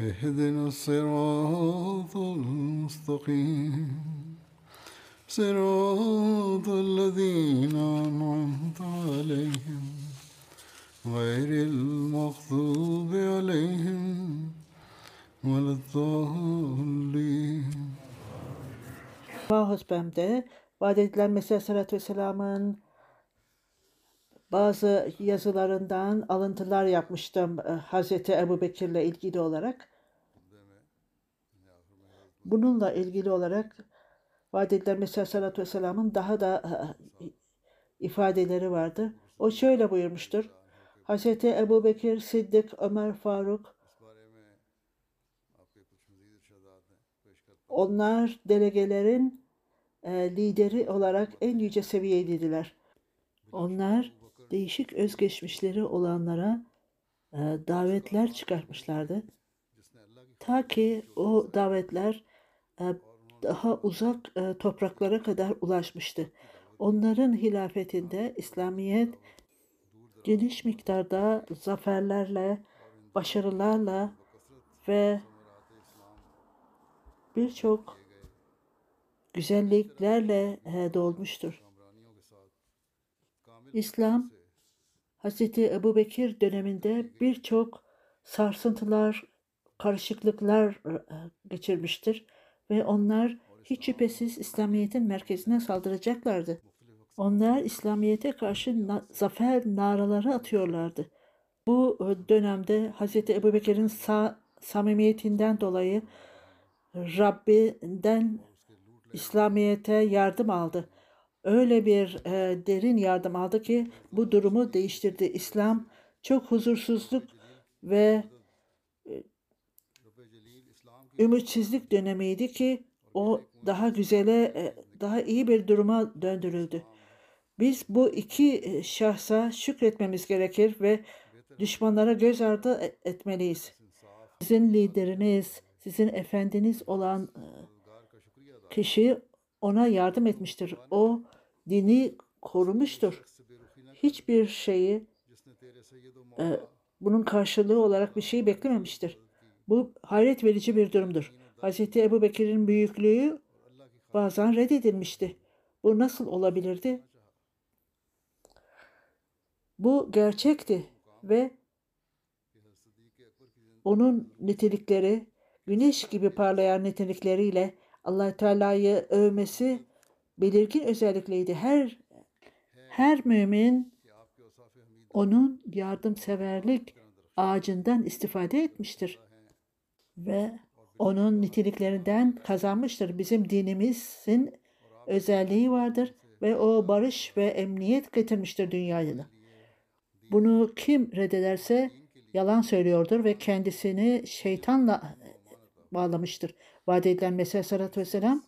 اهدنا الصراط المستقيم. صراط الذين أنعمت عليهم غير المغضوب عليهم ولا الضالين. Hutbemde vaat edilen Mesih Aleyhisselatü Vesselam'ın bazı yazılarından alıntılar yapmıştım e, Hazreti Ebu Bekir'le ilgili olarak. Bununla ilgili olarak vaat Mesih Aleyhisselatü Vesselam'ın daha da e, ifadeleri vardı. O şöyle buyurmuştur. Hazreti Ebu Bekir, Siddik, Ömer Faruk onlar delegelerin e, lideri olarak en yüce seviyedeydiler. Onlar değişik özgeçmişleri olanlara e, davetler çıkartmışlardı. Ta ki o davetler e, daha uzak e, topraklara kadar ulaşmıştı. Onların hilafetinde İslamiyet geniş miktarda zaferlerle, başarılarla ve birçok güzelliklerle e, dolmuştur. İslam Hz. Ebu Bekir döneminde birçok sarsıntılar, karışıklıklar e, geçirmiştir ve onlar hiç şüphesiz İslamiyet'in merkezine saldıracaklardı. Onlar İslamiyet'e karşı na- zafer naraları atıyorlardı. Bu e, dönemde Hz. Ebu Bekir'in sa- samimiyetinden dolayı Rabbinden İslamiyet'e yardım aldı. Öyle bir e, derin yardım aldı ki bu durumu değiştirdi. İslam çok huzursuzluk ve e, ümitsizlik dönemiydi ki o daha güzele, e, daha iyi bir duruma döndürüldü. Biz bu iki e, şahsa şükretmemiz gerekir ve düşmanlara göz ardı e- etmeliyiz. Sizin lideriniz, sizin efendiniz olan e, kişi ona yardım etmiştir. O dini korumuştur. Hiçbir şeyi e, bunun karşılığı olarak bir şey beklememiştir. Bu hayret verici bir durumdur. Hz. Ebu Bekir'in büyüklüğü bazen reddedilmişti. Bu nasıl olabilirdi? Bu gerçekti ve onun nitelikleri güneş gibi parlayan nitelikleriyle allah Teala'yı övmesi belirgin özellikliydi. Her her mümin onun yardımseverlik ağacından istifade etmiştir ve onun niteliklerinden kazanmıştır. Bizim dinimizin özelliği vardır ve o barış ve emniyet getirmiştir dünyaya. Bunu kim reddederse yalan söylüyordur ve kendisini şeytanla bağlamıştır. Vaat edilen Mesih Aleyhisselatü Vesselam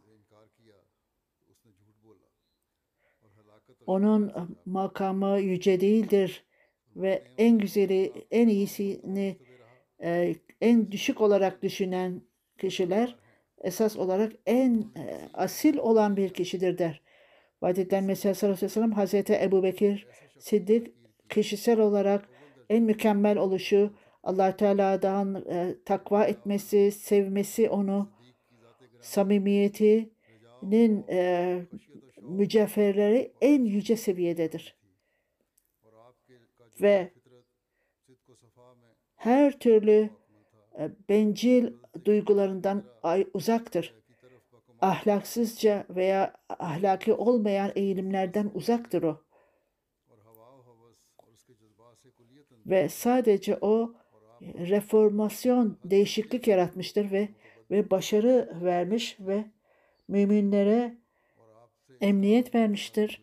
onun makamı yüce değildir ve en güzeli, en iyisini e, en düşük olarak düşünen kişiler esas olarak en e, asil olan bir kişidir der. Vaat edilen Mesih Aleyhisselatü Vesselam Hazreti Ebu Bekir Siddik kişisel olarak en mükemmel oluşu, allah Teala'dan e, takva etmesi, sevmesi onu, samimiyetinin e, mücevherleri en yüce seviyededir. Ve her türlü e, bencil duygularından uzaktır. Ahlaksızca veya ahlaki olmayan eğilimlerden uzaktır o. Ve sadece o reformasyon, değişiklik yaratmıştır ve ve başarı vermiş ve müminlere emniyet vermiştir.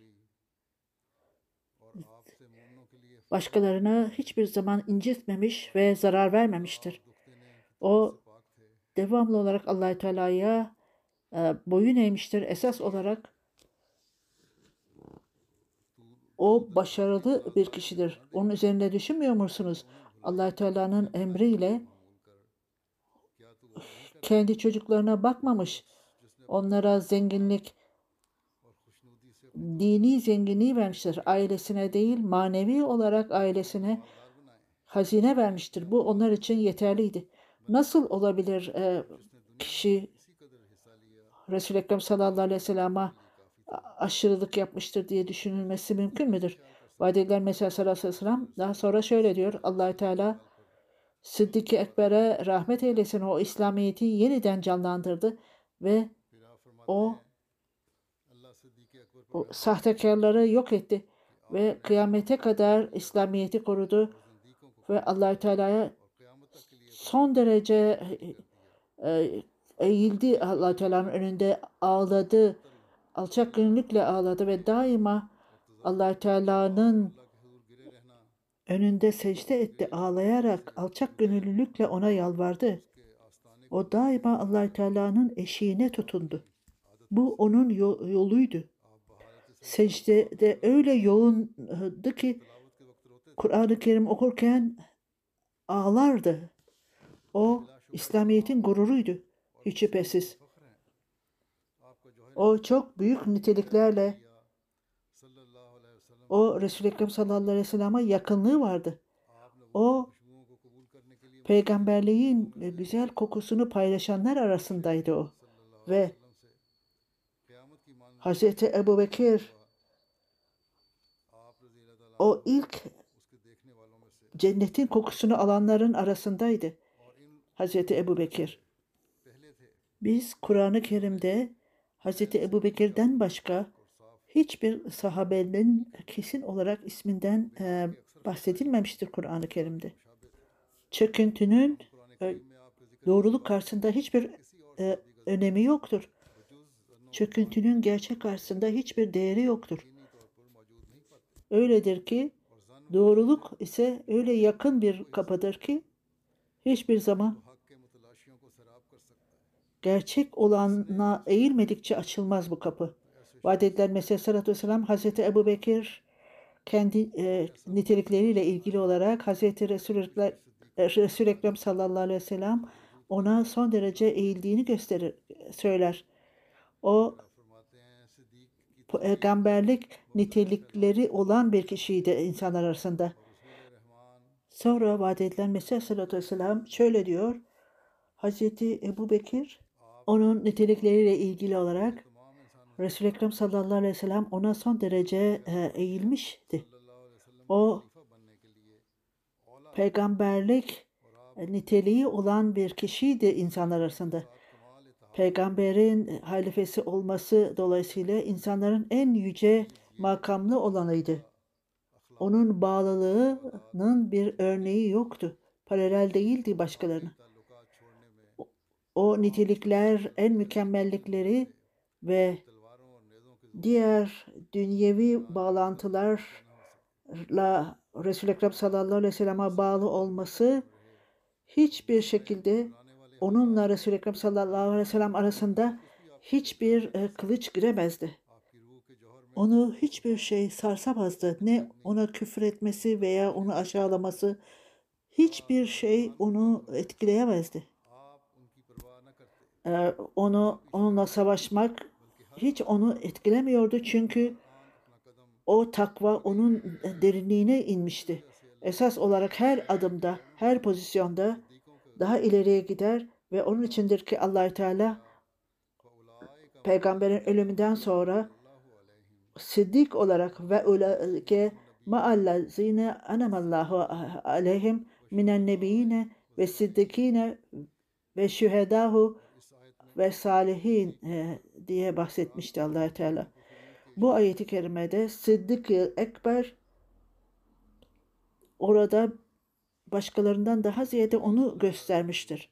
Başkalarını hiçbir zaman incitmemiş ve zarar vermemiştir. O devamlı olarak Allahü Teala'ya e, boyun eğmiştir. Esas olarak o başarılı bir kişidir. Onun üzerinde düşünmüyor musunuz? Allahü Teala'nın emriyle kendi çocuklarına bakmamış. Onlara zenginlik, dini zenginliği vermiştir. Ailesine değil, manevi olarak ailesine hazine vermiştir. Bu onlar için yeterliydi. Nasıl olabilir e, kişi Resul-i Ekrem sallallahu aleyhi ve sellem'e aşırılık yapmıştır diye düşünülmesi mümkün müdür? Vadediler Mesih sallallahu aleyhi ve sellem daha sonra şöyle diyor. allah Teala Sıddık-ı Ekber'e rahmet eylesin. O İslamiyet'i yeniden canlandırdı ve o o sahtekarları yok etti ve kıyamete kadar İslamiyeti korudu ve Allahü Teala'ya son derece e, eğildi Allah Teala'nın önünde ağladı. Alçak gönüllükle ağladı ve daima Allah Teala'nın önünde secde etti ağlayarak alçak gönüllülükle ona yalvardı. O daima Allah Teala'nın eşiğine tutundu. Bu onun yoluydu secdede öyle yoğundu ki Kur'an-ı Kerim okurken ağlardı. O İslamiyet'in gururuydu. Hiç şüphesiz. O çok büyük niteliklerle o Resul-i Ekrem sallallahu aleyhi ve sellem'e yakınlığı vardı. O peygamberliğin güzel kokusunu paylaşanlar arasındaydı o. Ve Hz. Ebu Bekir o ilk cennetin kokusunu alanların arasındaydı. Hz. Ebu Bekir. Biz Kur'an-ı Kerim'de Hz. Ebu Bekir'den başka hiçbir sahabenin kesin olarak isminden e, bahsedilmemiştir Kur'an-ı Kerim'de. Çöküntünün e, doğruluk karşısında hiçbir e, önemi yoktur çöküntünün gerçek karşısında hiçbir değeri yoktur. Öyledir ki doğruluk ise öyle yakın bir kapıdır ki hiçbir zaman gerçek olana eğilmedikçe açılmaz bu kapı. Vaat edilen Mesih Sallallahu Aleyhi ve sellem Hazreti Ebu Bekir kendi e, nitelikleriyle ilgili olarak Hazreti Resul Ekrem sallallahu aleyhi ve sellem ona son derece eğildiğini gösterir, söyler. O peygamberlik nitelikleri olan bir kişiydi insanlar arasında. Sonra vaat edilen Mesih sallallahu aleyhi ve sellem şöyle diyor. Hazreti Ebu Bekir onun nitelikleriyle ilgili olarak Resul-i Ekrem sallallahu aleyhi ve sellem ona son derece e, eğilmişti. O peygamberlik niteliği olan bir kişiydi insanlar arasında peygamberin e, halifesi olması dolayısıyla insanların en yüce makamlı olanıydı. Onun bağlılığının bir örneği yoktu. Paralel değildi başkalarına. O, nitelikler, en mükemmellikleri ve diğer dünyevi bağlantılarla Resul-i Ekrem sallallahu aleyhi ve sellem'e bağlı olması hiçbir şekilde onunla Resul-i Ekrem sallallahu aleyhi ve sellem arasında hiçbir e, kılıç giremezdi. Onu hiçbir şey sarsamazdı. Ne ona küfür etmesi veya onu aşağılaması hiçbir şey onu etkileyemezdi. E, onu onunla savaşmak hiç onu etkilemiyordu çünkü o takva onun derinliğine inmişti. Esas olarak her adımda, her pozisyonda daha ileriye gider ve onun içindir ki allah Teala peygamberin ölümünden sonra siddik olarak ve ulake maallazine anemallahu aleyhim minen nebiyine ve siddikine ve şühedahu ve salihin e, diye bahsetmişti allah Teala. Bu ayeti kerimede Siddik-i Ekber orada başkalarından daha ziyade onu göstermiştir.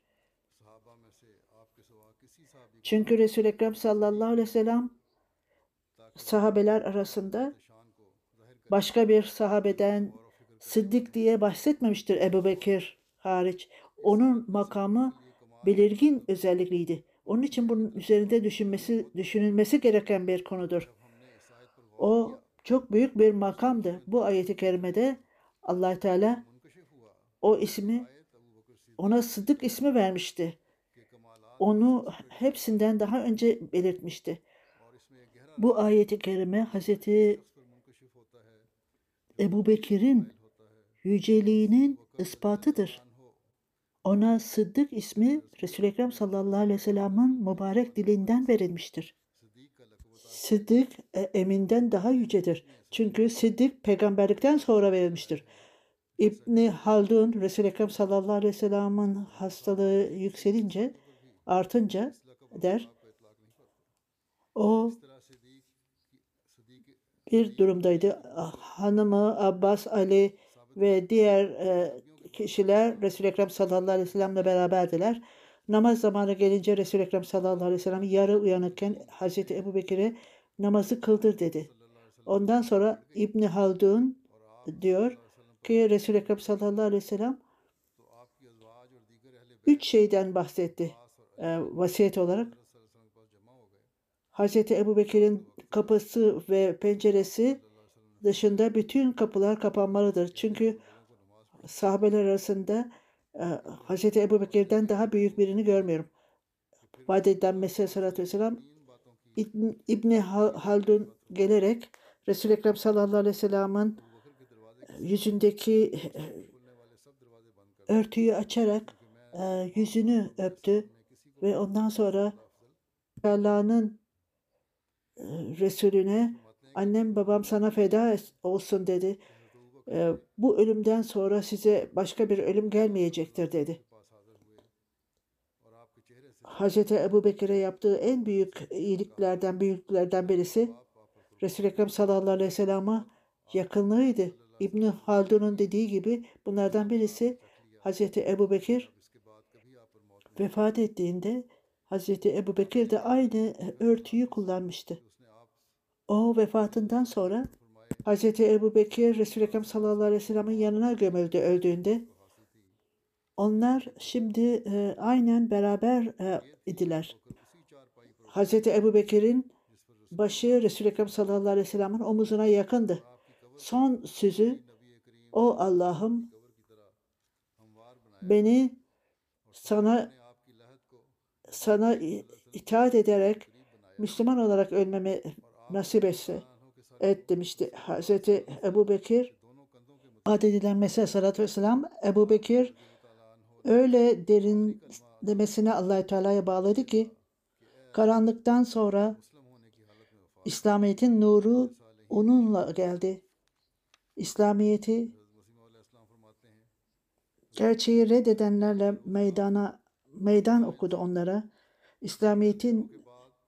Çünkü Resul-i Ekrem sallallahu aleyhi ve sellem sahabeler arasında başka bir sahabeden Sıddık diye bahsetmemiştir Ebu Bekir hariç. Onun makamı belirgin özellikliydi. Onun için bunun üzerinde düşünmesi, düşünülmesi gereken bir konudur. O çok büyük bir makamdı. Bu ayeti kerimede allah Teala o ismi ona Sıddık ismi vermişti. Onu hepsinden daha önce belirtmişti. Bu ayeti kerime Hazreti Ebu Bekir'in yüceliğinin ispatıdır. Ona Sıddık ismi Resul-i Ekrem sallallahu aleyhi ve sellem'in mübarek dilinden verilmiştir. Sıddık e, eminden daha yücedir. Çünkü Sıddık peygamberlikten sonra verilmiştir. İbni Haldun Resul-i Ekrem sallallahu aleyhi ve sellem'in hastalığı yükselince, artınca der, o bir durumdaydı. Hanımı Abbas Ali ve diğer e, kişiler Resul-i Ekrem sallallahu aleyhi ve sellem'le beraberdiler. Namaz zamanı gelince Resul-i Ekrem sallallahu aleyhi ve sellem yarı uyanıkken Hazreti Ebu Bekir'e namazı kıldır dedi. Ondan sonra İbni Haldun diyor ki Resul-i Ekrem sallallahu aleyhi ve sellem üç şeyden bahsetti e, vasiyet olarak. Hazreti Ebu Bekir'in kapısı ve penceresi dışında bütün kapılar kapanmalıdır. Çünkü sahabeler arasında e, Hazreti Ebu Bekir'den daha büyük birini görmüyorum. Vaat Mesih sallallahu aleyhi ve sellem İbni Haldun gelerek Resul-i Ekrem sallallahu aleyhi ve sellem'in yüzündeki örtüyü açarak e, yüzünü öptü ve ondan sonra Allah'ın e, Resulüne annem babam sana feda olsun dedi. E, bu ölümden sonra size başka bir ölüm gelmeyecektir dedi. Hazreti Ebu Bekir'e yaptığı en büyük iyiliklerden, büyüklerden birisi Resul-i Ekrem sallallahu aleyhi ve sellem'e yakınlığıydı. İbni Haldun'un dediği gibi bunlardan birisi Hazreti Ebu Bekir vefat ettiğinde Hazreti Ebu Bekir de aynı örtüyü kullanmıştı. O vefatından sonra Hazreti Ebu Bekir Resul-i Ekrem sallallahu aleyhi ve sellem'in yanına gömüldü öldüğünde. Onlar şimdi e, aynen beraber e, idiler. Hazreti Ebu Bekir'in başı Resul-i Ekrem sallallahu aleyhi ve sellem'in omuzuna yakındı son sözü o Allah'ım beni sana sana itaat ederek Müslüman olarak ölmemi nasip etse et demişti. Hazreti Ebu Bekir ad edilen mesela sallallahu aleyhi ve Ebu Bekir öyle derin demesine allah Teala'ya bağladı ki karanlıktan sonra İslamiyet'in nuru onunla geldi. İslamiyet'i gerçeği reddedenlerle meydana meydan okudu onlara. İslamiyet'in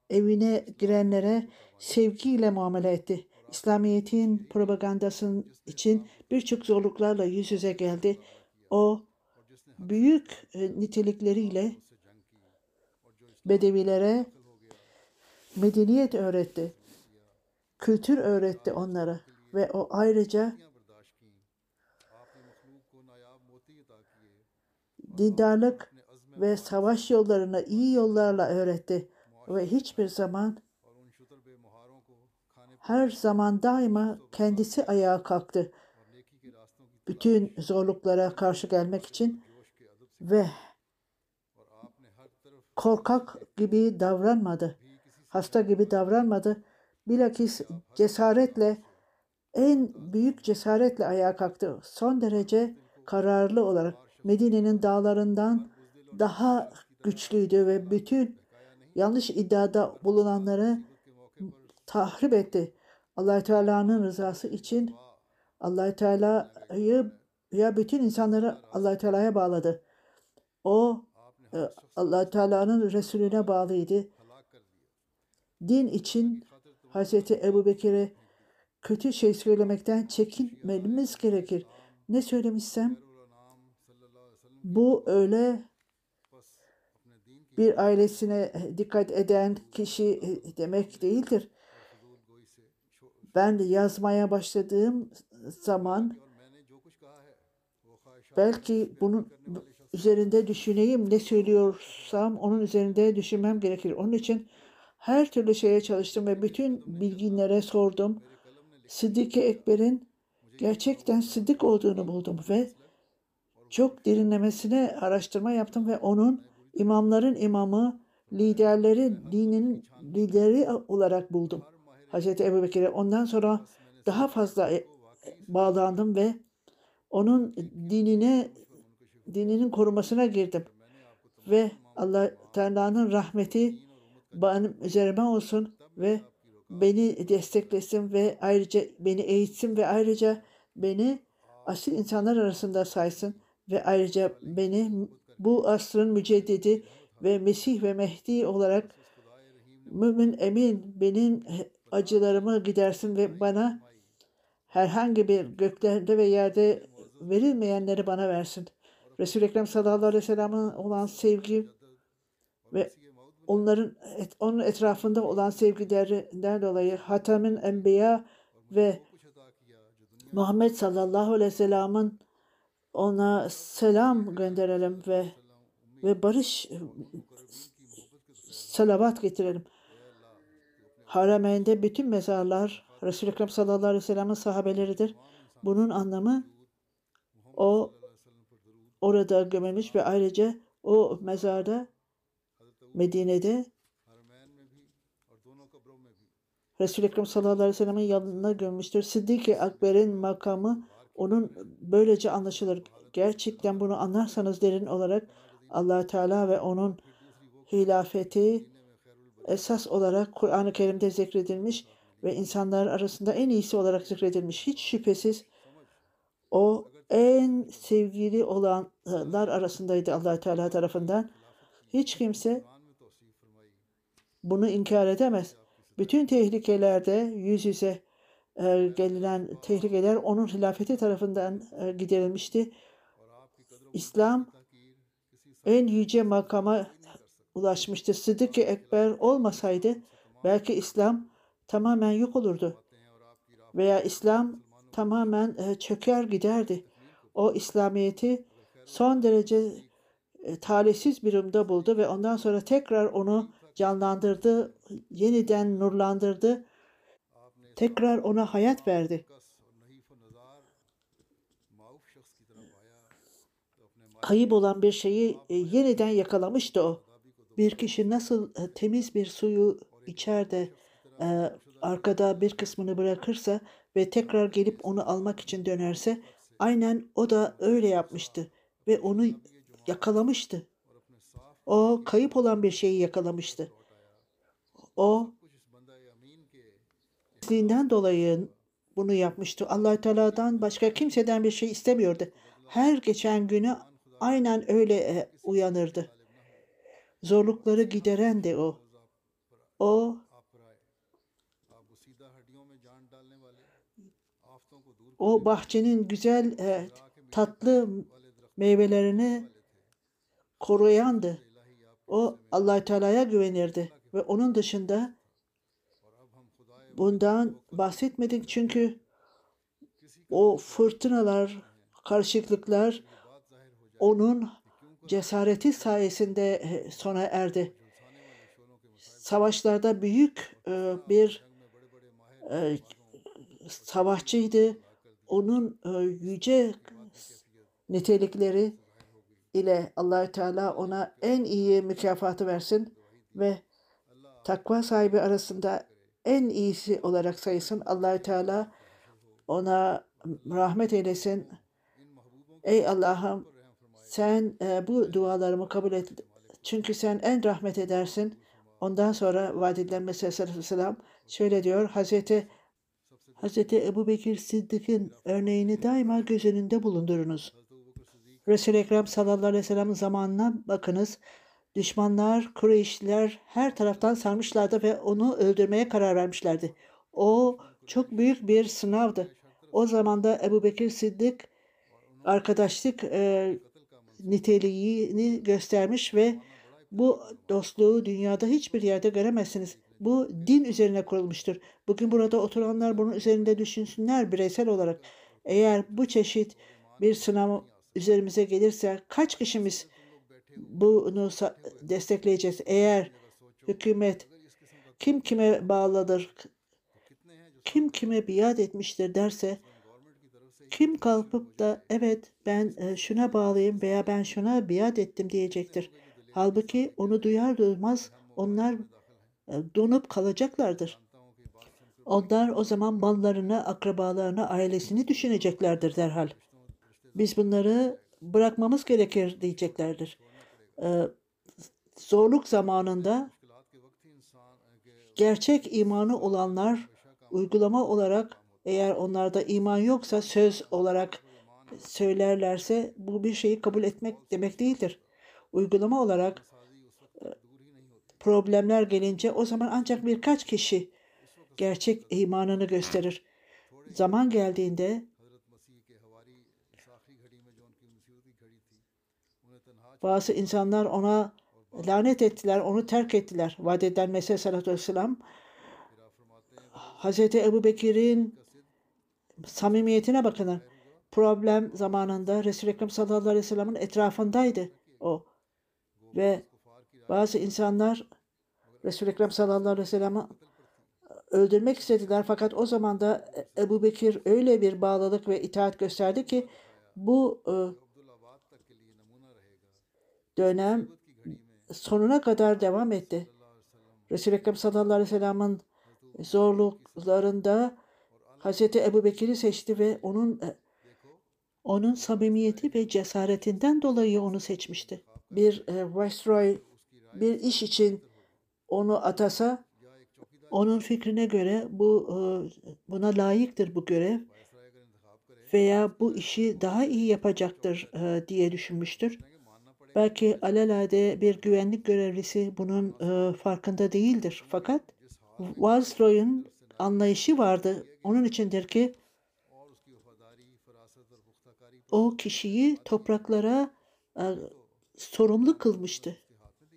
evine girenlere sevgiyle muamele etti. İslamiyet'in propagandası için birçok zorluklarla yüz yüze geldi. O büyük e, nitelikleriyle Bedevilere medeniyet öğretti. Kültür öğretti onlara. Ve o ayrıca dindarlık ve savaş yollarını iyi yollarla öğretti. Ve hiçbir zaman her zaman daima kendisi ayağa kalktı. Bütün zorluklara karşı gelmek için ve korkak gibi davranmadı. Hasta gibi davranmadı. Bilakis cesaretle en büyük cesaretle ayağa kalktı. Son derece kararlı olarak Medine'nin dağlarından daha güçlüydü ve bütün yanlış iddiada bulunanları tahrip etti. allah Teala'nın rızası için allah Teala'yı ya bütün insanları allah Teala'ya bağladı. O e, allah Teala'nın Resulüne bağlıydı. Din için Hazreti Ebu Bekir'i kötü şey söylemekten çekinmemiz gerekir. Ne söylemişsem bu öyle bir ailesine dikkat eden kişi demek değildir. Ben yazmaya başladığım zaman belki bunun üzerinde düşüneyim ne söylüyorsam onun üzerinde düşünmem gerekir. Onun için her türlü şeye çalıştım ve bütün bilginlere sordum. Sıddık-ı Ekber'in gerçekten sıddık olduğunu buldum ve çok derinlemesine araştırma yaptım ve onun imamların imamı, liderleri, dinin lideri olarak buldum. Hazreti Ebu Bekir'e. Ondan sonra daha fazla e, bağlandım ve onun dinine dininin korumasına girdim. Ve Allah Teala'nın rahmeti benim üzerime olsun ve beni desteklesin ve ayrıca beni eğitsin ve ayrıca beni asil insanlar arasında saysın ve ayrıca beni bu asrın müceddidi ve Mesih ve Mehdi olarak mümin emin benim acılarımı gidersin ve bana herhangi bir göklerde ve yerde verilmeyenleri bana versin. Resul-i Ekrem sallallahu aleyhi ve sellem'in olan sevgi ve onların et, onun etrafında olan sevgilerinden dolayı Hatem'in Enbiya ve Muhammed sallallahu aleyhi ve sellem'in ona selam gönderelim ve ve barış salavat getirelim. Harameyn'de bütün mezarlar Resul-i Ekrem sallallahu aleyhi ve sellem'in sahabeleridir. Bunun anlamı o orada gömülmüş ve ayrıca o mezarda Medine'de Resul-i Ekrem sallallahu aleyhi ve sellem'in yanına gömmüştür. Sıddık-ı Akber'in makamı onun böylece anlaşılır. Gerçekten bunu anlarsanız derin olarak allah Teala ve onun hilafeti esas olarak Kur'an-ı Kerim'de zikredilmiş ve insanlar arasında en iyisi olarak zikredilmiş. Hiç şüphesiz o en sevgili olanlar arasındaydı allah Teala tarafından. Hiç kimse bunu inkar edemez. Bütün tehlikelerde yüz yüze e, gelinen tehlikeler onun hilafeti tarafından e, giderilmişti. İslam en yüce makama ulaşmıştı. Sıddık-ı Ekber olmasaydı belki İslam tamamen yok olurdu. Veya İslam tamamen e, çöker giderdi. O İslamiyet'i son derece e, talihsiz bir durumda buldu ve ondan sonra tekrar onu canlandırdı, yeniden nurlandırdı, tekrar ona hayat verdi. Kayıp olan bir şeyi e, yeniden yakalamıştı o. Bir kişi nasıl e, temiz bir suyu içer de e, arkada bir kısmını bırakırsa ve tekrar gelip onu almak için dönerse aynen o da öyle yapmıştı ve onu yakalamıştı. O kayıp olan bir şeyi yakalamıştı. O temizliğinden dolayı bunu yapmıştı. allah Teala'dan başka kimseden bir şey istemiyordu. Her geçen günü aynen öyle e, uyanırdı. Zorlukları gideren de o. O o bahçenin güzel e, tatlı meyvelerini koruyandı. O allah Teala'ya güvenirdi ve onun dışında bundan bahsetmedik çünkü o fırtınalar, karışıklıklar onun cesareti sayesinde e, sona erdi. Savaşlarda büyük e, bir e, savaşçıydı. Onun yüce nitelikleri ile allah Teala ona en iyi mükafatı versin ve takva sahibi arasında en iyisi olarak sayısın. allah Teala ona rahmet eylesin. Ey Allah'ım sen e, bu dualarımı kabul et. Çünkü sen en rahmet edersin. Ondan sonra vaad edilen Mesih şöyle diyor. Hazreti Hazreti Ebu Bekir Sıddık'ın örneğini daima göz önünde bulundurunuz. Resul-i Ekrem sallallahu aleyhi ve sellem zamanına bakınız. Düşmanlar, Kureyşliler her taraftan sarmışlardı ve onu öldürmeye karar vermişlerdi. O çok büyük bir sınavdı. O zaman da Ebu Bekir Sıddık arkadaşlık e, niteliğini göstermiş ve bu dostluğu dünyada hiçbir yerde göremezsiniz. Bu din üzerine kurulmuştur. Bugün burada oturanlar bunun üzerinde düşünsünler bireysel olarak. Eğer bu çeşit bir sınav üzerimize gelirse kaç kişimiz bunu destekleyeceğiz? Eğer hükümet kim kime bağlıdır, kim kime biat etmiştir derse kim kalkıp da evet ben e, şuna bağlıyım veya ben şuna biat ettim diyecektir. Halbuki onu duyar duymaz onlar e, donup kalacaklardır. Onlar o zaman mallarını, akrabalarını, ailesini düşüneceklerdir derhal. Biz bunları bırakmamız gerekir diyeceklerdir. Ee, zorluk zamanında gerçek imanı olanlar uygulama olarak eğer onlarda iman yoksa söz olarak söylerlerse bu bir şeyi kabul etmek demek değildir. Uygulama olarak problemler gelince o zaman ancak birkaç kişi gerçek imanını gösterir. Zaman geldiğinde bazı insanlar ona lanet ettiler, onu terk ettiler. Vaat edilen Mesih sallallahu aleyhi Hazreti Ebu Bekir'in samimiyetine bakın. Problem zamanında Resul-i Ekrem sallallahu aleyhi ve sellem'in etrafındaydı o. Ve bazı insanlar Resul-i Ekrem sallallahu aleyhi ve sellem'i öldürmek istediler. Fakat o zaman da Ebu Bekir öyle bir bağlılık ve itaat gösterdi ki bu e, dönem sonuna kadar devam etti. Resul-i Ekrem sallallahu aleyhi ve sellem'in zorluklarında Hazreti Ebu Bekir'i seçti ve onun onun samimiyeti ve cesaretinden dolayı onu seçmişti. Bir e, Viceroy bir iş için onu atasa onun fikrine göre bu e, buna layıktır bu görev veya bu işi daha iyi yapacaktır e, diye düşünmüştür. Belki alelade bir güvenlik görevlisi bunun e, farkında değildir. Fakat Viceroy'un anlayışı vardı. Onun içindir ki o kişiyi topraklara sorumlu kılmıştı.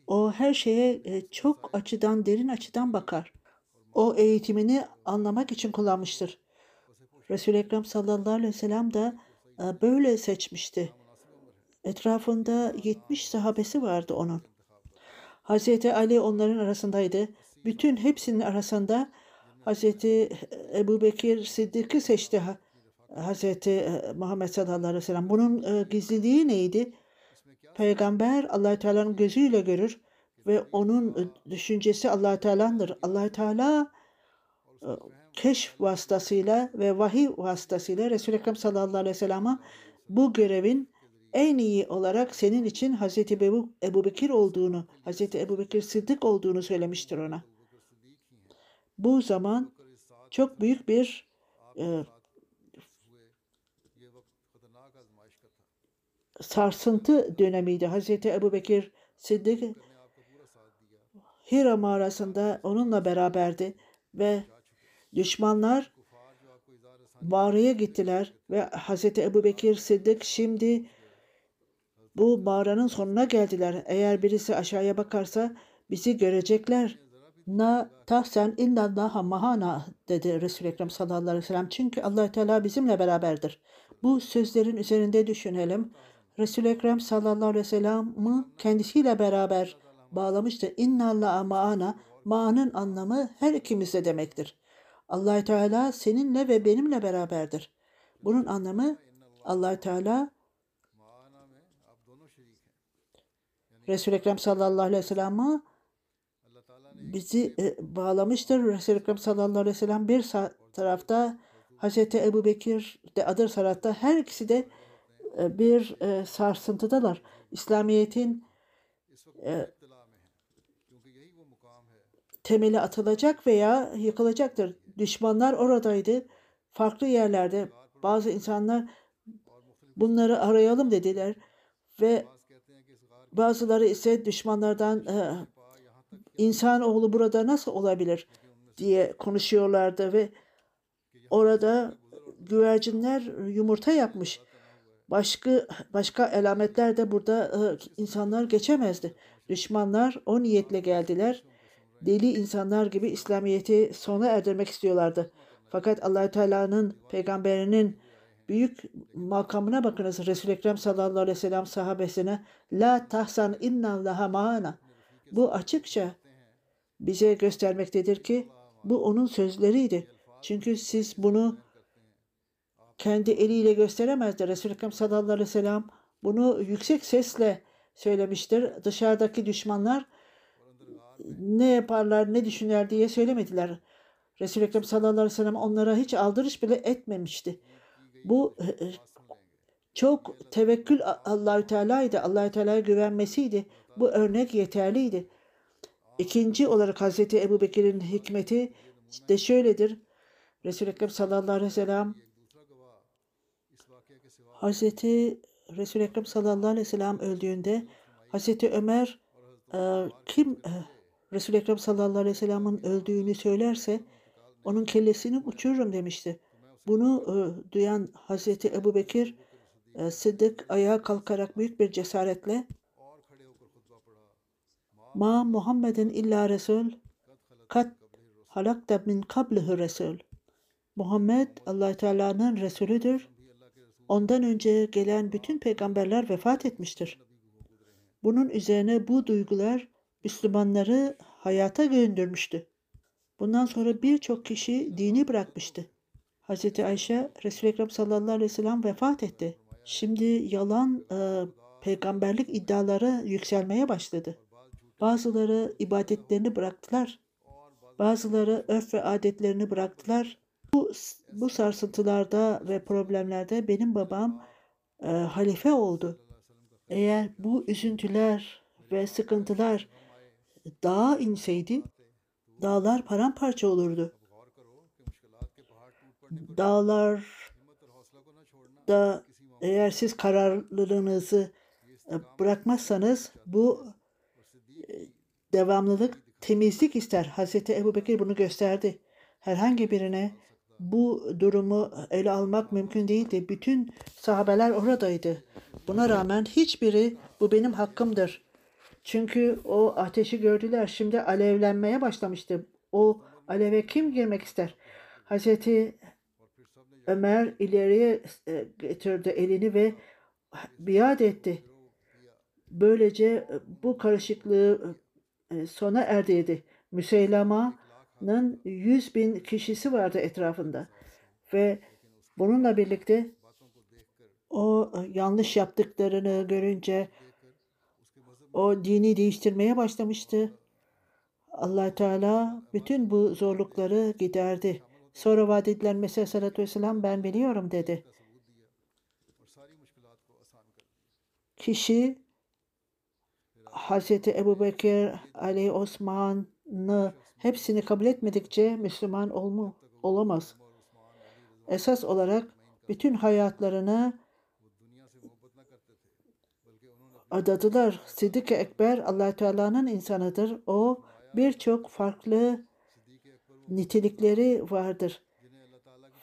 O her şeye e, çok açıdan, derin açıdan bakar. O eğitimini anlamak için kullanmıştır. Resul-i Ekrem sallallahu aleyhi ve sellem de e, böyle seçmişti. Etrafında 70 sahabesi vardı onun. Hazreti Ali onların arasındaydı. Bütün hepsinin arasında Hazreti Ebu Bekir Sıddık'ı seçti Hazreti e, Muhammed sallallahu aleyhi ve sellem. Bunun gizliliği neydi? Peygamber allah Teala'nın gözüyle görür ve onun düşüncesi allah Teala'ndır. allah Teala e, keşf vasıtasıyla ve vahiy vasıtasıyla Resul-i Ekrem sallallahu aleyhi ve sellem'e bu görevin en iyi olarak senin için Hazreti Ebu, Ebu Bekir olduğunu, Hazreti Ebu Bekir Sıddık olduğunu söylemiştir ona. Bu zaman çok büyük bir e, sarsıntı dönemiydi. Hazreti Ebu Bekir Sıddık Hira mağarasında onunla beraberdi ve düşmanlar mağaraya gittiler ve Hazreti Ebu Bekir Sıddık şimdi bu mağaranın sonuna geldiler. Eğer birisi aşağıya bakarsa bizi görecekler. Na tahsen innallaha mahana dedi Resul-i Ekrem sallallahu aleyhi ve sellem. Çünkü allah Teala bizimle beraberdir. Bu sözlerin üzerinde düşünelim. Resul-i Ekrem sallallahu aleyhi ve sellem'i kendisiyle beraber bağlamıştı. İnna Allah ma'ana ma'nın anlamı her ikimizde demektir. allah Teala seninle ve benimle beraberdir. Bunun anlamı allah Teala Resul-i Ekrem sallallahu aleyhi ve sellem'i bizi e, bağlamıştır. Resul-i Ekrem sallallahu aleyhi ve sellem bir tarafta Hazreti Ebu Bekir de adır tarafta her ikisi de e, bir e, sarsıntıdalar. İslamiyet'in e, temeli atılacak veya yıkılacaktır. Düşmanlar oradaydı. Farklı yerlerde bazı insanlar bunları arayalım dediler ve bazıları ise düşmanlardan e, insanoğlu burada nasıl olabilir diye konuşuyorlardı ve orada güvercinler yumurta yapmış. Başka başka alametler de burada e, insanlar geçemezdi. Düşmanlar o niyetle geldiler. Deli insanlar gibi İslamiyet'i sona erdirmek istiyorlardı. Fakat Allahü Teala'nın peygamberinin büyük makamına bakınız. Resul-i Ekrem sallallahu aleyhi ve sellem sahabesine La tahsan inna allaha ma'ana. Bu açıkça bize göstermektedir ki bu onun sözleriydi. Çünkü siz bunu kendi eliyle gösteremezdi. Resul-i Ekrem sallallahu aleyhi ve sellem bunu yüksek sesle söylemiştir. Dışarıdaki düşmanlar ne yaparlar, ne düşünürler diye söylemediler. Resul-i Ekrem sallallahu aleyhi ve sellem onlara hiç aldırış bile etmemişti. Bu e, e, çok tevekkül Allahü Teala'ydı. Allahü Teala'ya güvenmesiydi. Bu örnek yeterliydi. İkinci olarak Hazreti Ebu Bekir'in hikmeti de şöyledir. Resul-i Ekrem sallallahu aleyhi ve sellem Hazreti Resul-i Ekrem sallallahu aleyhi ve sellem öldüğünde Hazreti Ömer e, kim e, Resul-i Ekrem sallallahu aleyhi ve sellem'in öldüğünü söylerse onun kellesini uçururum demişti. Bunu e, duyan Hazreti Ebu Bekir e, Sıddık ayağa kalkarak büyük bir cesaretle Ma Muhammedin illa Resul kat halakta min kablihi Resul Muhammed allah Teala'nın Resulüdür. Ondan önce gelen bütün peygamberler vefat etmiştir. Bunun üzerine bu duygular Müslümanları hayata döndürmüştü. Bundan sonra birçok kişi dini bırakmıştı. Hz. Ayşe Resul-i Ekrem sallallahu aleyhi ve sellem vefat etti. Şimdi yalan e, peygamberlik iddiaları yükselmeye başladı. Bazıları ibadetlerini bıraktılar. Bazıları örf ve adetlerini bıraktılar. Bu, bu sarsıntılarda ve problemlerde benim babam e, halife oldu. Eğer bu üzüntüler ve sıkıntılar dağa inseydi, dağlar paramparça olurdu. Dağlar da eğer siz kararlılığınızı e, bırakmazsanız bu e, devamlılık temizlik ister. Hazreti Ebu Bekir bunu gösterdi. Herhangi birine bu durumu ele almak mümkün değildi. Bütün sahabeler oradaydı. Buna rağmen hiçbiri bu benim hakkımdır. Çünkü o ateşi gördüler. Şimdi alevlenmeye başlamıştı. O aleve kim girmek ister? Hazreti Ömer ileriye e, getirdi elini ve biat etti. Böylece bu karışıklığı e, sona erdiydi. Müseylama'nın yüz bin kişisi vardı etrafında. Ve bununla birlikte o yanlış yaptıklarını görünce o dini değiştirmeye başlamıştı. allah Teala bütün bu zorlukları giderdi. Sonra vaat edilen Mesih Aleyhisselatü Vesselam ben biliyorum dedi. Kişi Hazreti Ebu Bekir, Ali Osman'ı hepsini kabul etmedikçe Müslüman olmu, olamaz. Esas olarak bütün hayatlarını adadılar. Siddik-i Ekber allah Teala'nın insanıdır. O birçok farklı nitelikleri vardır.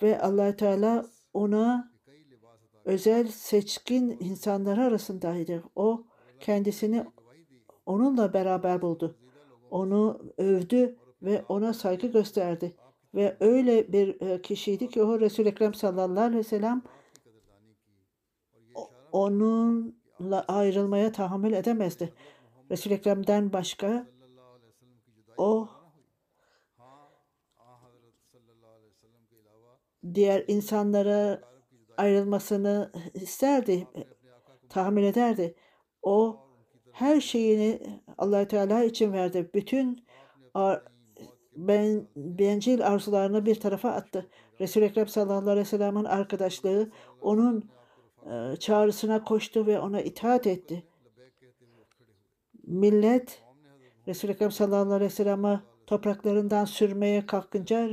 Ve allah Teala ona özel seçkin insanlar arasındaydı. O kendisini onunla beraber buldu. Onu övdü ve ona saygı gösterdi. Ve öyle bir e, kişiydi ki o Resul-i Ekrem sallallahu aleyhi ve sellem onunla ayrılmaya tahammül edemezdi. Resul-i Ekrem'den başka o diğer insanlara ayrılmasını isterdi, tahammül ederdi. O her şeyini allah Teala için verdi. Bütün ar ben bencil arzularını bir tarafa attı. Resul-i Ekrem sallallahu aleyhi ve sellem'in arkadaşlığı onun e, çağrısına koştu ve ona itaat etti. Millet Resul-i Ekrem sallallahu aleyhi ve sellem'i topraklarından sürmeye kalkınca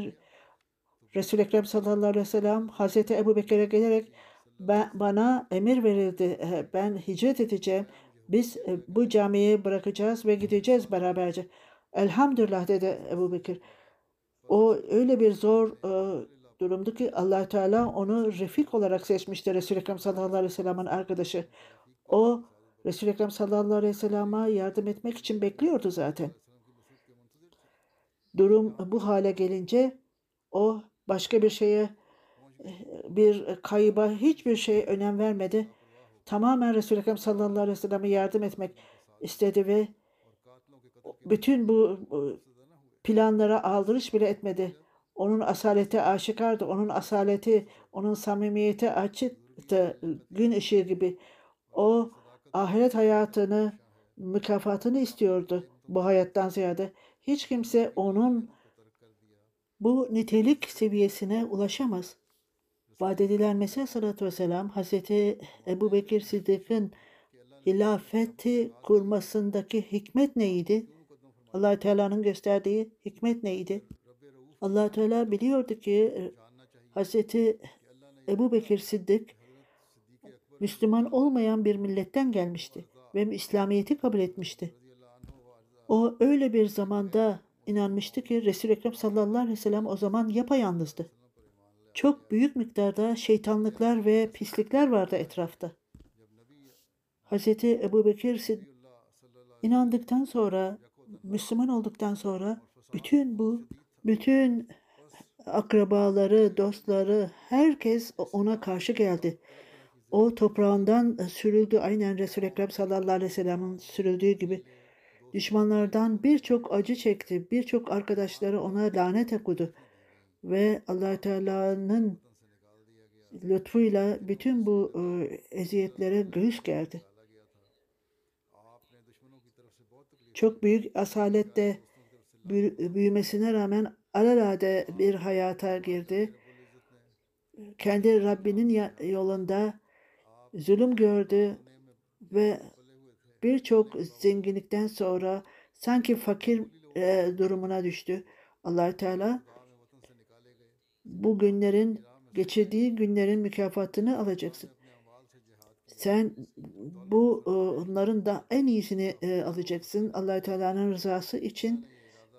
Resul-i Ekrem sallallahu aleyhi ve sellem Hazreti Ebu Bekir'e gelerek ben, bana emir verildi. Ben hicret edeceğim Biz e, bu camiyi bırakacağız ve gideceğiz beraberce. Elhamdülillah dedi Ebu Bekir. O öyle bir zor e, durumdu ki allah Teala onu refik olarak seçmişti Resul-i Ekrem sallallahu aleyhi ve sellem'in arkadaşı. O Resul-i Ekrem sallallahu aleyhi ve sellem'e yardım etmek için bekliyordu zaten. Durum bu hale gelince o başka bir şeye bir kayıba hiçbir şeye önem vermedi. Tamamen Resul-i Ekrem sallallahu aleyhi ve selleme yardım etmek istedi ve bütün bu planlara aldırış bile etmedi. Onun asaleti aşikardı. Onun asaleti, onun samimiyeti açıktı. Gün ışığı gibi. O ahiret hayatını, mükafatını istiyordu bu hayattan ziyade. Hiç kimse onun bu nitelik seviyesine ulaşamaz. Vaat edilen Mesih sallallahu vesselam Hazreti Ebu Bekir Sıddık'ın hilafeti kurmasındaki hikmet neydi? allah Teala'nın gösterdiği hikmet neydi? allah Teala biliyordu ki Hazreti Ebu Bekir Sıddık Müslüman olmayan bir milletten gelmişti ve İslamiyet'i kabul etmişti. O öyle bir zamanda inanmıştı ki Resul-i Ekrem sallallahu aleyhi ve sellem o zaman yapayalnızdı. Çok büyük miktarda şeytanlıklar ve pislikler vardı etrafta. Hz. Ebu Bekir inandıktan sonra, Müslüman olduktan sonra bütün bu, bütün akrabaları, dostları, herkes ona karşı geldi. O toprağından sürüldü aynen Resul-i Ekrem sallallahu aleyhi ve sellem'in sürüldüğü gibi. Düşmanlardan birçok acı çekti. Birçok arkadaşları ona lanet okudu. Ve allah Teala'nın lütfuyla bütün bu e, eziyetlere göğüs gerdi. Çok büyük asalette büyümesine rağmen alelade bir hayata girdi. Kendi Rabbinin yolunda zulüm gördü ve birçok zenginlikten sonra sanki fakir e, durumuna düştü. allah Teala bu günlerin geçirdiği günlerin mükafatını alacaksın. Sen bu e, onların da en iyisini e, alacaksın. allah Teala'nın rızası için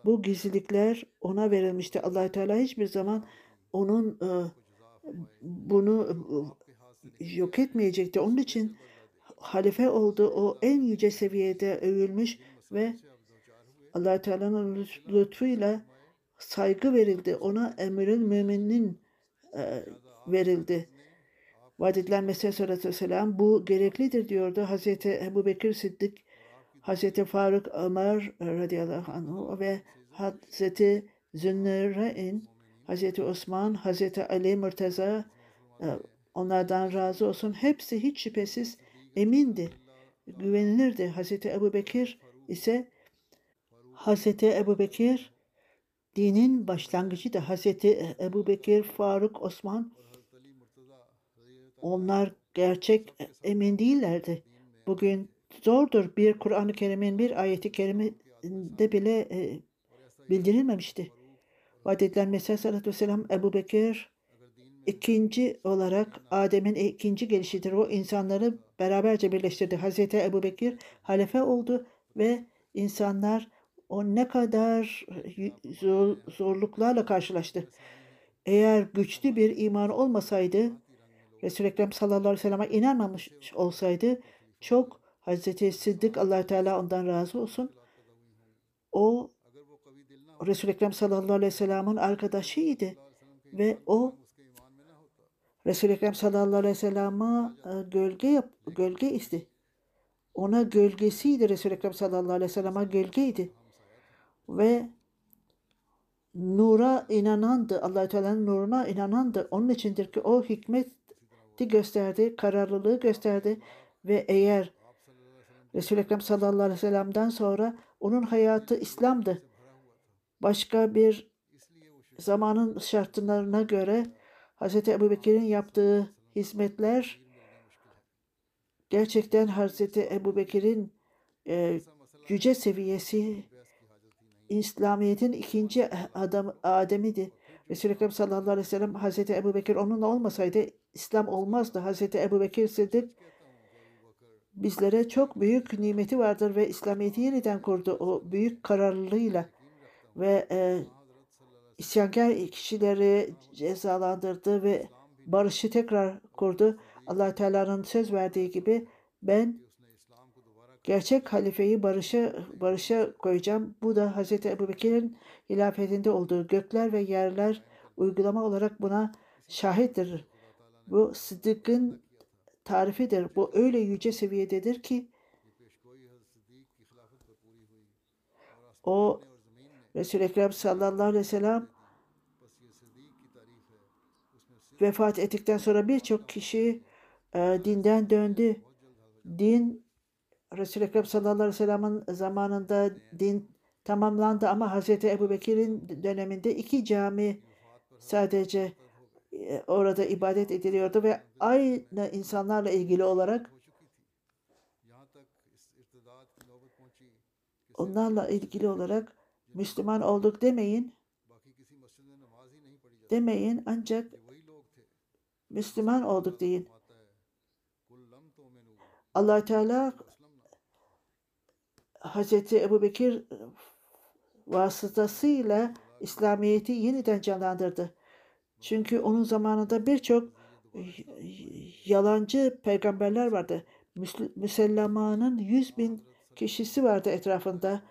bu gizlilikler ona verilmişti. allah Teala hiçbir zaman onun e, bunu yok etmeyecekti. Onun için halife oldu. O en yüce seviyede övülmüş ve allah Teala'nın lütfuyla saygı verildi. Ona emirül müminin e, verildi. Vaat edilen Mesih Aleyhisselam bu gereklidir diyordu. Hazreti Ebu Bekir Siddik, Hazreti Faruk Ömer radıyallahu anh ve Hazreti Zünnüreyn, Hazreti Osman, Hazreti Ali Murtaza e, onlardan razı olsun. Hepsi hiç şüphesiz emindi, güvenilirdi. Hazreti Ebu Bekir ise Hazreti Ebu Bekir dinin başlangıcı da Hazreti Ebu Bekir, Faruk, Osman onlar gerçek emin değillerdi. Bugün zordur bir Kur'an-ı Kerim'in bir ayeti keriminde bile e, bildirilmemişti. Vaat Mesih sallallahu vesselam Ebu Bekir ikinci olarak Adem'in ikinci gelişidir. O insanları beraberce birleştirdi. Hazreti Ebu Bekir halefe oldu ve insanlar o ne kadar zor, zorluklarla karşılaştı. Eğer güçlü bir iman olmasaydı, Resul-i Ekrem sallallahu aleyhi ve sellem'e inanmamış olsaydı, çok Hazreti Sıddık allah Teala ondan razı olsun. O Resul-i Ekrem sallallahu aleyhi ve sellem'in arkadaşıydı ve o Resul-i Ekrem sallallahu aleyhi ve sellem'e gölge yap, gölge isti. Ona gölgesiydi Resul-i Ekrem sallallahu aleyhi ve sellem'e gölgeydi. Ve nura inanandı. allah Teala'nın nuruna inanandı. Onun içindir ki o hikmeti gösterdi, kararlılığı gösterdi ve eğer Resul-i Ekrem sallallahu aleyhi ve sellem'den sonra onun hayatı İslam'dı. Başka bir zamanın şartlarına göre Hz. Ebu Bekir'in yaptığı hizmetler gerçekten Hz. Ebu Bekir'in e, yüce seviyesi İslamiyet'in ikinci adam Adem'iydi. Resul-i Ekrem sallallahu aleyhi ve sellem Hz. Ebu Bekir onunla olmasaydı İslam olmazdı. Hz. Ebu Bekir Sıddık bizlere çok büyük nimeti vardır ve İslamiyet'i yeniden kurdu o büyük kararlılığıyla ve e, isyankar kişileri cezalandırdı ve barışı tekrar kurdu. allah Teala'nın söz verdiği gibi ben gerçek halifeyi barışa, barışa koyacağım. Bu da Hz. Ebu Bekir'in hilafetinde olduğu gökler ve yerler uygulama olarak buna şahittir. Bu sıddıkın tarifidir. Bu öyle yüce seviyededir ki o Resul-i Ekrem sallallahu aleyhi ve sellem vefat ettikten sonra birçok kişi e, dinden döndü. Din Resul-i Ekrem sallallahu aleyhi ve sellem'in zamanında din tamamlandı ama Hz. Ebu Bekir'in döneminde iki cami sadece e, orada ibadet ediliyordu ve aynı insanlarla ilgili olarak onlarla ilgili olarak Müslüman olduk demeyin. Demeyin ancak Müslüman olduk deyin. allah Teala Hazreti Ebu Bekir vasıtasıyla İslamiyet'i yeniden canlandırdı. Çünkü onun zamanında birçok yalancı peygamberler vardı. Müsellemanın yüz bin kişisi vardı etrafında.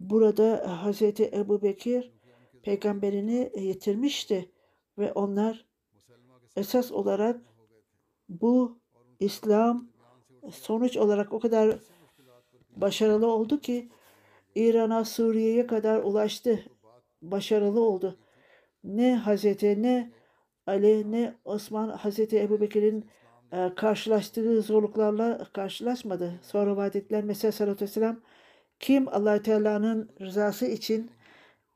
Burada Hazreti Ebu Bekir peygamberini yitirmişti ve onlar esas olarak bu İslam sonuç olarak o kadar başarılı oldu ki İran'a, Suriye'ye kadar ulaştı. Başarılı oldu. Ne Hazreti ne Ali ne Osman Hazreti Ebu Bekir'in e, karşılaştığı zorluklarla karşılaşmadı. Sonra vaat ettiler mesela sallallahu vesselam kim allah Teala'nın rızası için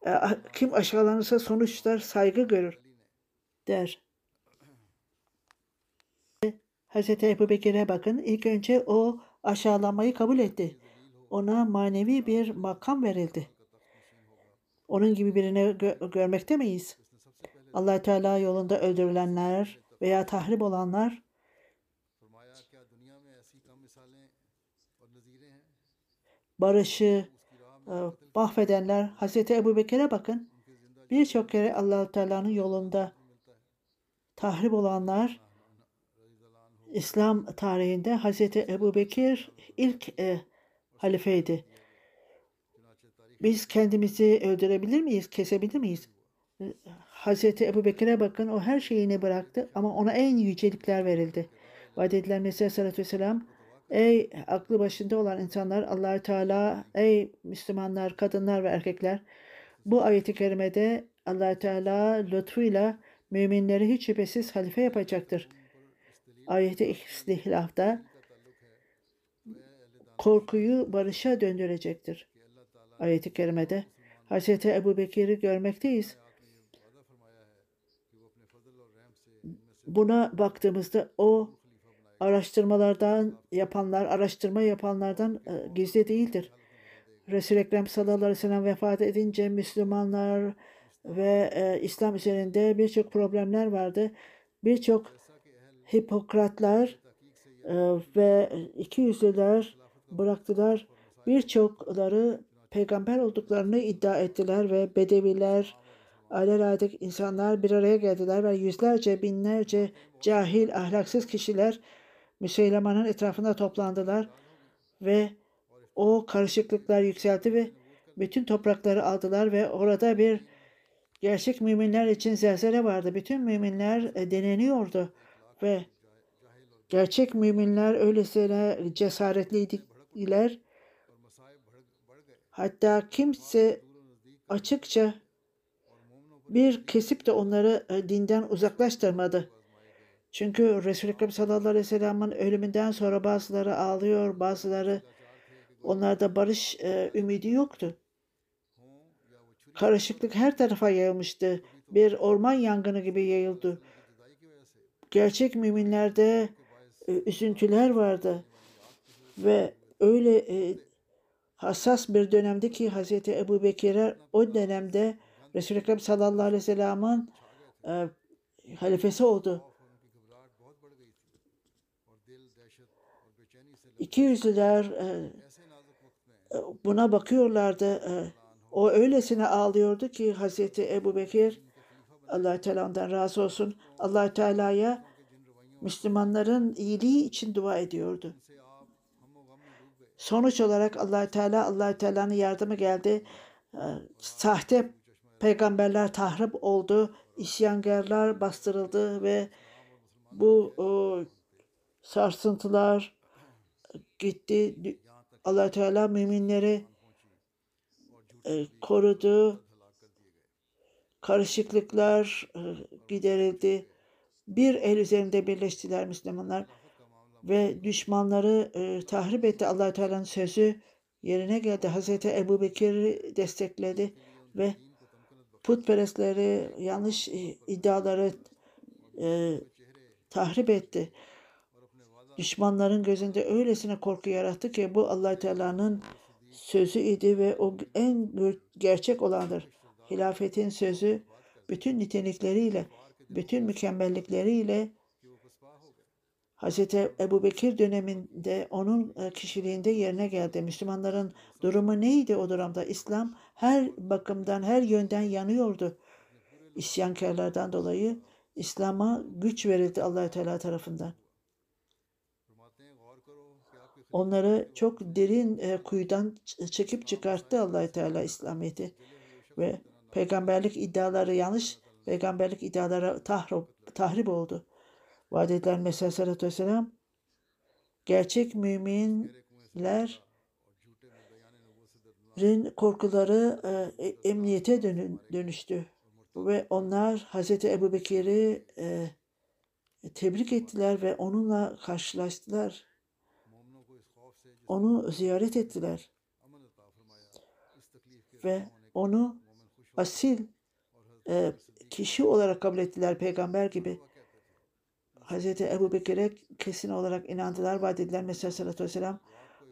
e, kim aşağılanırsa sonuçlar saygı görür der. Hazreti Ebu Bekir'e bakın. İlk önce o aşağılanmayı kabul etti. Ona manevi bir makam verildi. Onun gibi birini gö- görmekte miyiz? allah Teala yolunda öldürülenler veya tahrip olanlar barışı e, Hazreti Ebu Bekir'e bakın. Birçok kere allah Teala'nın yolunda tahrip olanlar İslam tarihinde Hazreti Ebu Bekir ilk e, halifeydi. Biz kendimizi öldürebilir miyiz, kesebilir miyiz? Hazreti Ebu Bekir'e bakın o her şeyini bıraktı ama ona en yücelikler verildi. Vaat edilen Mesih Aleyhisselatü Vesselam Ey aklı başında olan insanlar Allahü Teala ey Müslümanlar, kadınlar ve erkekler bu ayeti kerimede Allahü Teala lütfuyla müminleri hiç şüphesiz halife yapacaktır. Ayeti istihlafta korkuyu barışa döndürecektir. Ayeti kerimede Hz. Ebu Bekir'i görmekteyiz. Buna baktığımızda o araştırmalardan yapanlar, araştırma yapanlardan e, gizli değildir. Resul-i Ekrem sallallahu aleyhi ve sellem vefat edince Müslümanlar ve e, İslam üzerinde birçok problemler vardı. Birçok Hipokratlar e, ve iki yüzlüler bıraktılar. Birçokları peygamber olduklarını iddia ettiler ve bedeviler, alelade insanlar bir araya geldiler ve yüzlerce, binlerce cahil, ahlaksız kişiler Müseyleman'ın etrafında toplandılar ve o karışıklıklar yükseldi ve bütün toprakları aldılar ve orada bir gerçek müminler için zelzele vardı. Bütün müminler e, deneniyordu ve gerçek müminler öylesine cesaretliydiler. Hatta kimse açıkça bir kesip de onları e, dinden uzaklaştırmadı. Çünkü Resul-i Ekrem sallallahu aleyhi ve sellem'in ölümünden sonra bazıları ağlıyor, bazıları onlarda barış e, ümidi yoktu. Karışıklık her tarafa yayılmıştı. Bir orman yangını gibi yayıldı. Gerçek müminlerde e, üzüntüler vardı. Ve öyle e, hassas bir dönemde ki Hz. Ebu Bekir'e o dönemde Resul-i Ekrem sallallahu aleyhi ve sellem'in e, halifesi oldu. İki yüzlüler e, e, buna bakıyorlardı. E, o öylesine ağlıyordu ki Hazreti Ebu Bekir allah Teala'dan razı olsun. allah Teala'ya Müslümanların iyiliği için dua ediyordu. Sonuç olarak allah Teala allah Teala'nın yardımı geldi. E, sahte peygamberler tahrip oldu. İsyangarlar bastırıldı ve bu o, sarsıntılar gitti. allah Teala müminleri e, korudu. Karışıklıklar e, giderildi. Bir el üzerinde birleştiler Müslümanlar ve düşmanları e, tahrip etti. allah Teala'nın sözü yerine geldi. Hazreti Ebu Bekir'i destekledi ve putperestleri, yanlış e, iddiaları e, tahrip etti. Düşmanların gözünde öylesine korku yarattı ki bu allah Teala'nın sözü idi ve o en gerçek olandır. Hilafetin sözü bütün nitelikleriyle, bütün mükemmellikleriyle Hz. Ebu Bekir döneminde onun e, kişiliğinde yerine geldi. Müslümanların durumu neydi o durumda? İslam her bakımdan, her yönden yanıyordu. İsyankarlardan dolayı İslam'a güç verildi allah Teala tarafından. Onları çok derin e, kuyudan çekip çıkarttı allah Teala İslamiyet'i ve peygamberlik iddiaları yanlış peygamberlik iddiaları tahrip, tahrip oldu. Vaat edilen Mesih Aleyhisselatü Vesselam gerçek müminler korkuları e, e, emniyete dönün, dönüştü ve onlar Hazreti Ebu Bekir'i e, tebrik ettiler ve onunla karşılaştılar onu ziyaret ettiler. Ve onu asil e, kişi olarak kabul ettiler peygamber gibi. Hz. Ebu Bekir'e kesin olarak inandılar, vaat dediler Mesih sallallahu aleyhi ve sellem.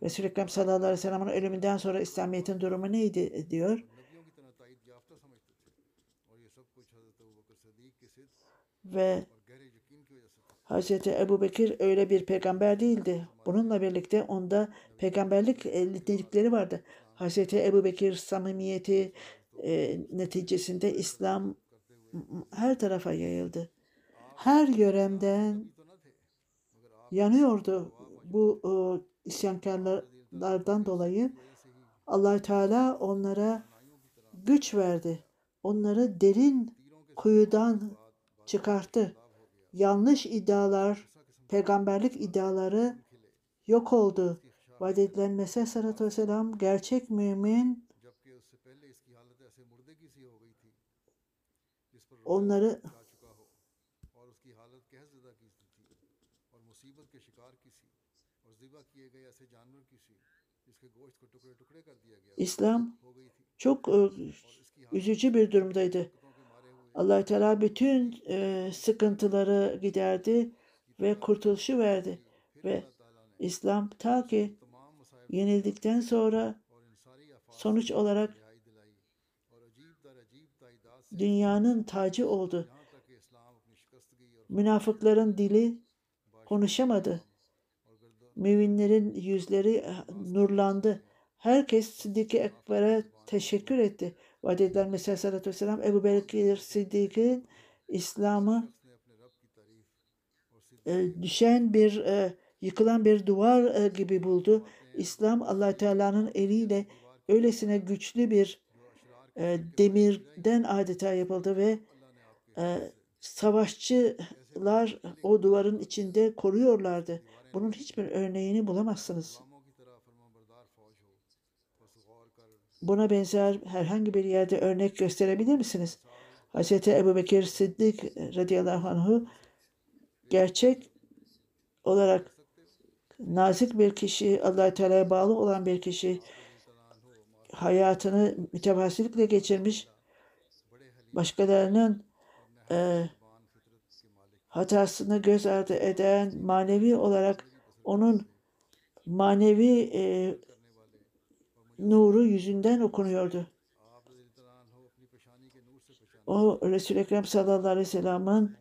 Resul-i Ekrem sallallahu aleyhi ve sellem'in ölümünden sonra İslamiyet'in durumu neydi diyor. Ve Hz. Ebu Bekir öyle bir peygamber değildi. Bununla birlikte onda peygamberlik nitelikleri vardı. Hz. Ebu Bekir samimiyeti e, neticesinde İslam her tarafa yayıldı. Her yöremden yanıyordu bu e, isyankarlardan dolayı. allah Teala onlara güç verdi. Onları derin kuyudan çıkarttı yanlış iddialar, peygamberlik iddiaları yok oldu. Vaat edilen Mesih Sallallahu Aleyhi ve Sellem gerçek mümin onları İslam çok e, üzücü bir durumdaydı allah Teala bütün e, sıkıntıları giderdi ve kurtuluşu verdi. Ve İslam ta ki yenildikten sonra sonuç olarak dünyanın tacı oldu. Münafıkların dili konuşamadı. Müminlerin yüzleri e, nurlandı. Herkes Siddik-i Ekber'e teşekkür etti. Vaat edilen Mesih Aleyhisselatü Vesselam Ebu Bekir Siddik'in İslam'ı e, düşen bir e, yıkılan bir duvar e, gibi buldu. İslam allah Teala'nın eliyle öylesine güçlü bir e, demirden adeta yapıldı ve e, savaşçılar o duvarın içinde koruyorlardı. Bunun hiçbir örneğini bulamazsınız. Buna benzer herhangi bir yerde örnek gösterebilir misiniz? Hz. Ebu Bekir Sıddık radıyallahu anhu gerçek olarak nazik bir kişi, allah Teala'ya bağlı olan bir kişi, hayatını mütevazılıkla geçirmiş, başkalarının e, hatasını göz ardı eden, manevi olarak onun manevi e, nuru yüzünden okunuyordu. O Resul-i Ekrem sallallahu aleyhi ve sellem'in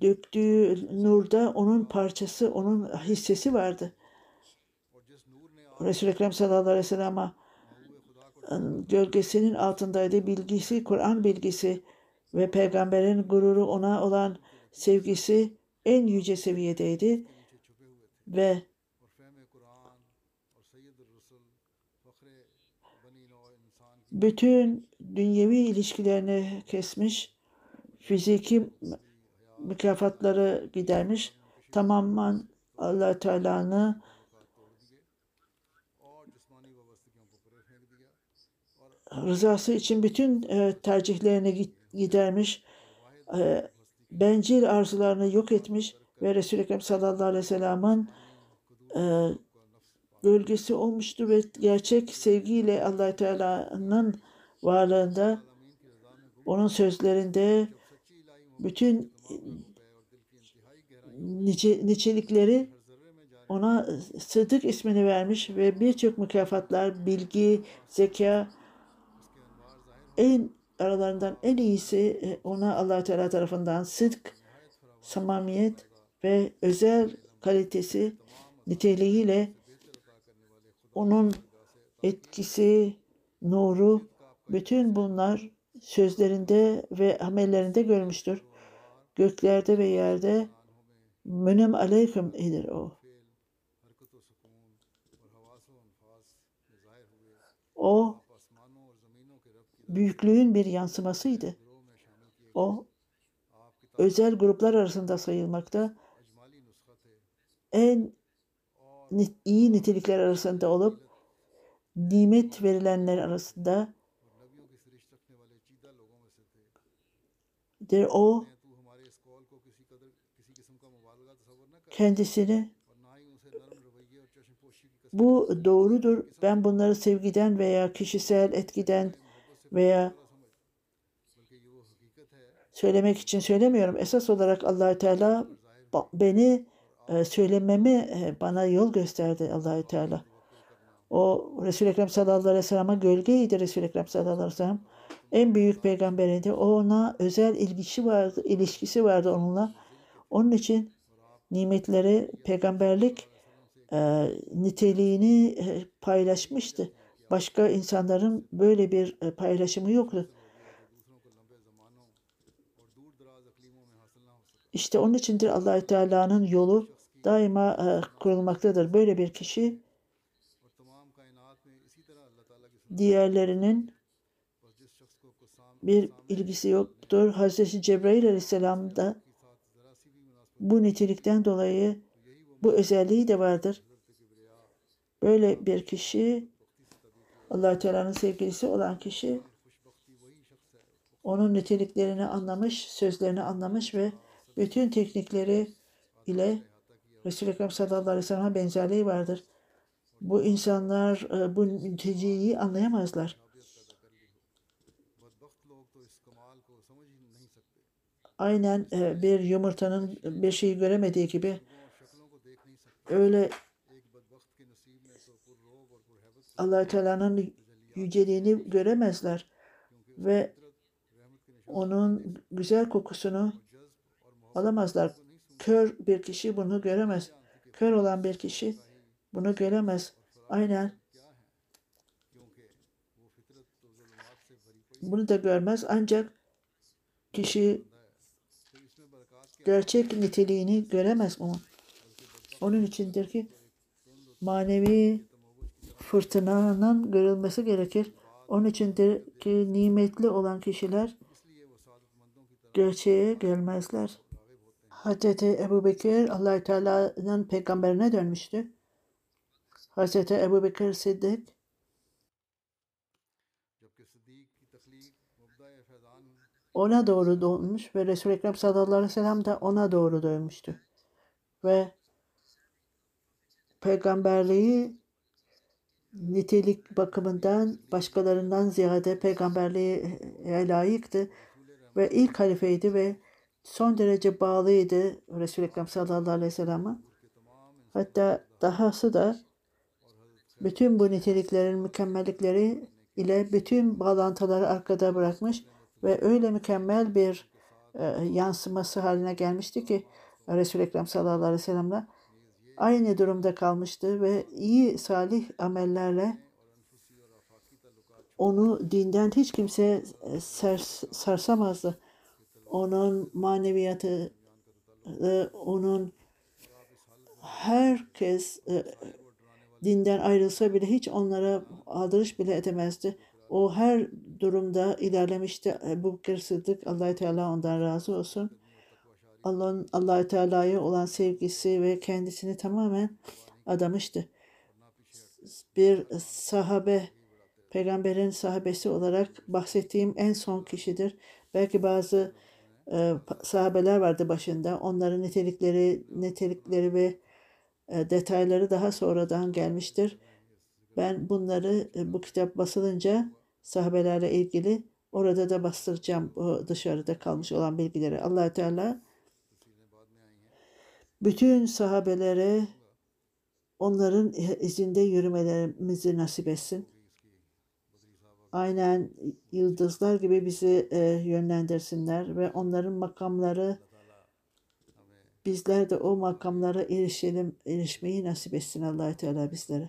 döktüğü nurda onun parçası, onun hissesi vardı. Resul-i Ekrem sallallahu aleyhi ve sellem'e ıı, gölgesinin altındaydı. Bilgisi, Kur'an bilgisi ve peygamberin gururu ona olan sevgisi en yüce seviyedeydi ve bütün dünyevi ilişkilerini kesmiş, fiziki mükafatları gidermiş, tamamen allah Teala'nı rızası için bütün e, tercihlerini gidermiş, e, bencil arzularını yok etmiş ve Resul-i Ekrem sallallahu aleyhi ve sellem'in e, gölgesi olmuştu ve gerçek sevgiyle allah Teala'nın varlığında onun sözlerinde bütün nice, nicelikleri ona Sıddık ismini vermiş ve birçok mükafatlar, bilgi, zeka en aralarından en iyisi e, ona allah Teala tarafından sıdk, samamiyet ve özel kalitesi niteliğiyle onun etkisi, nuru, bütün bunlar sözlerinde ve amellerinde görmüştür. Göklerde ve yerde münem aleyküm idir o. O büyüklüğün bir yansımasıydı. O özel gruplar arasında sayılmakta en iyi nitelikler arasında olup nimet verilenler arasında der o kendisini bu doğrudur. Ben bunları sevgiden veya kişisel etkiden veya söylemek için söylemiyorum. Esas olarak allah Teala beni e, söylememi e, bana yol gösterdi Allahü Teala. O Resul-i Ekrem sallallahu aleyhi ve sellem'e gölgeydi Resul-i Ekrem sallallahu aleyhi ve sellem. En büyük peygamberiydi. Ona özel ilgisi vardı, ilişkisi vardı onunla. Onun için nimetleri peygamberlik e, niteliğini e, paylaşmıştı. Başka insanların böyle bir paylaşımı yoktu. İşte onun içindir Allahü Teala'nın yolu daima e, kurulmaktadır. Böyle bir kişi diğerlerinin bir ilgisi yoktur. Hazreti Cebrail aleyhisselam da bu nitelikten dolayı bu özelliği de vardır. Böyle bir kişi allah Teala'nın sevgilisi olan kişi onun niteliklerini anlamış, sözlerini anlamış ve bütün teknikleri ile Resul-i Ekrem sallallahu aleyhi ve sellem'e benzerliği vardır. Bu insanlar e, bu mülteciyi anlayamazlar. Aynen e, bir yumurtanın bir şeyi göremediği gibi öyle allah Teala'nın yüceliğini göremezler ve onun güzel kokusunu alamazlar. Kör bir kişi bunu göremez. Kör olan bir kişi bunu göremez. Aynen. Bunu da görmez ancak kişi gerçek niteliğini göremez ama. Onun içindir ki manevi fırtınanın görülmesi gerekir. Onun içindir ki nimetli olan kişiler gerçeğe gelmezler. Hazreti Ebu Bekir allah Teala'nın peygamberine dönmüştü. Hazreti Ebu Bekir Siddik ona doğru doğmuş ve Resul-i Ekrem sallallahu aleyhi ve sellem de ona doğru dönmüştü. Ve peygamberliği nitelik bakımından başkalarından ziyade peygamberliğe layıktı ve ilk halifeydi ve son derece bağlıydı Resul-i Ekrem sallallahu aleyhi ve sellem'e. Hatta dahası da bütün bu niteliklerin mükemmellikleri ile bütün bağlantıları arkada bırakmış ve öyle mükemmel bir e, yansıması haline gelmişti ki Resul-i Ekrem sallallahu aleyhi ve sellem'le aynı durumda kalmıştı ve iyi salih amellerle onu dinden hiç kimse e, sers, sarsamazdı. Onun maneviyatı, e, onun herkes e, dinden ayrılsa bile hiç onlara aldırış bile edemezdi. O her durumda ilerlemişti. Ebu Bekir Sıddık allah Teala ondan razı olsun. Allah'ın allah Teala'ya olan sevgisi ve kendisini tamamen adamıştı. Bir sahabe, peygamberin sahabesi olarak bahsettiğim en son kişidir. Belki bazı e, sahabeler vardı başında. Onların nitelikleri, nitelikleri ve e, detayları daha sonradan gelmiştir. Ben bunları e, bu kitap basılınca sahabelerle ilgili orada da bastıracağım o dışarıda kalmış olan bilgileri. allah Teala bütün sahabelere onların izinde yürümelerimizi nasip etsin. Aynen yıldızlar gibi bizi e, yönlendirsinler ve onların makamları bizler de o makamlara erişelim, erişmeyi nasip etsin allah Teala bizlere.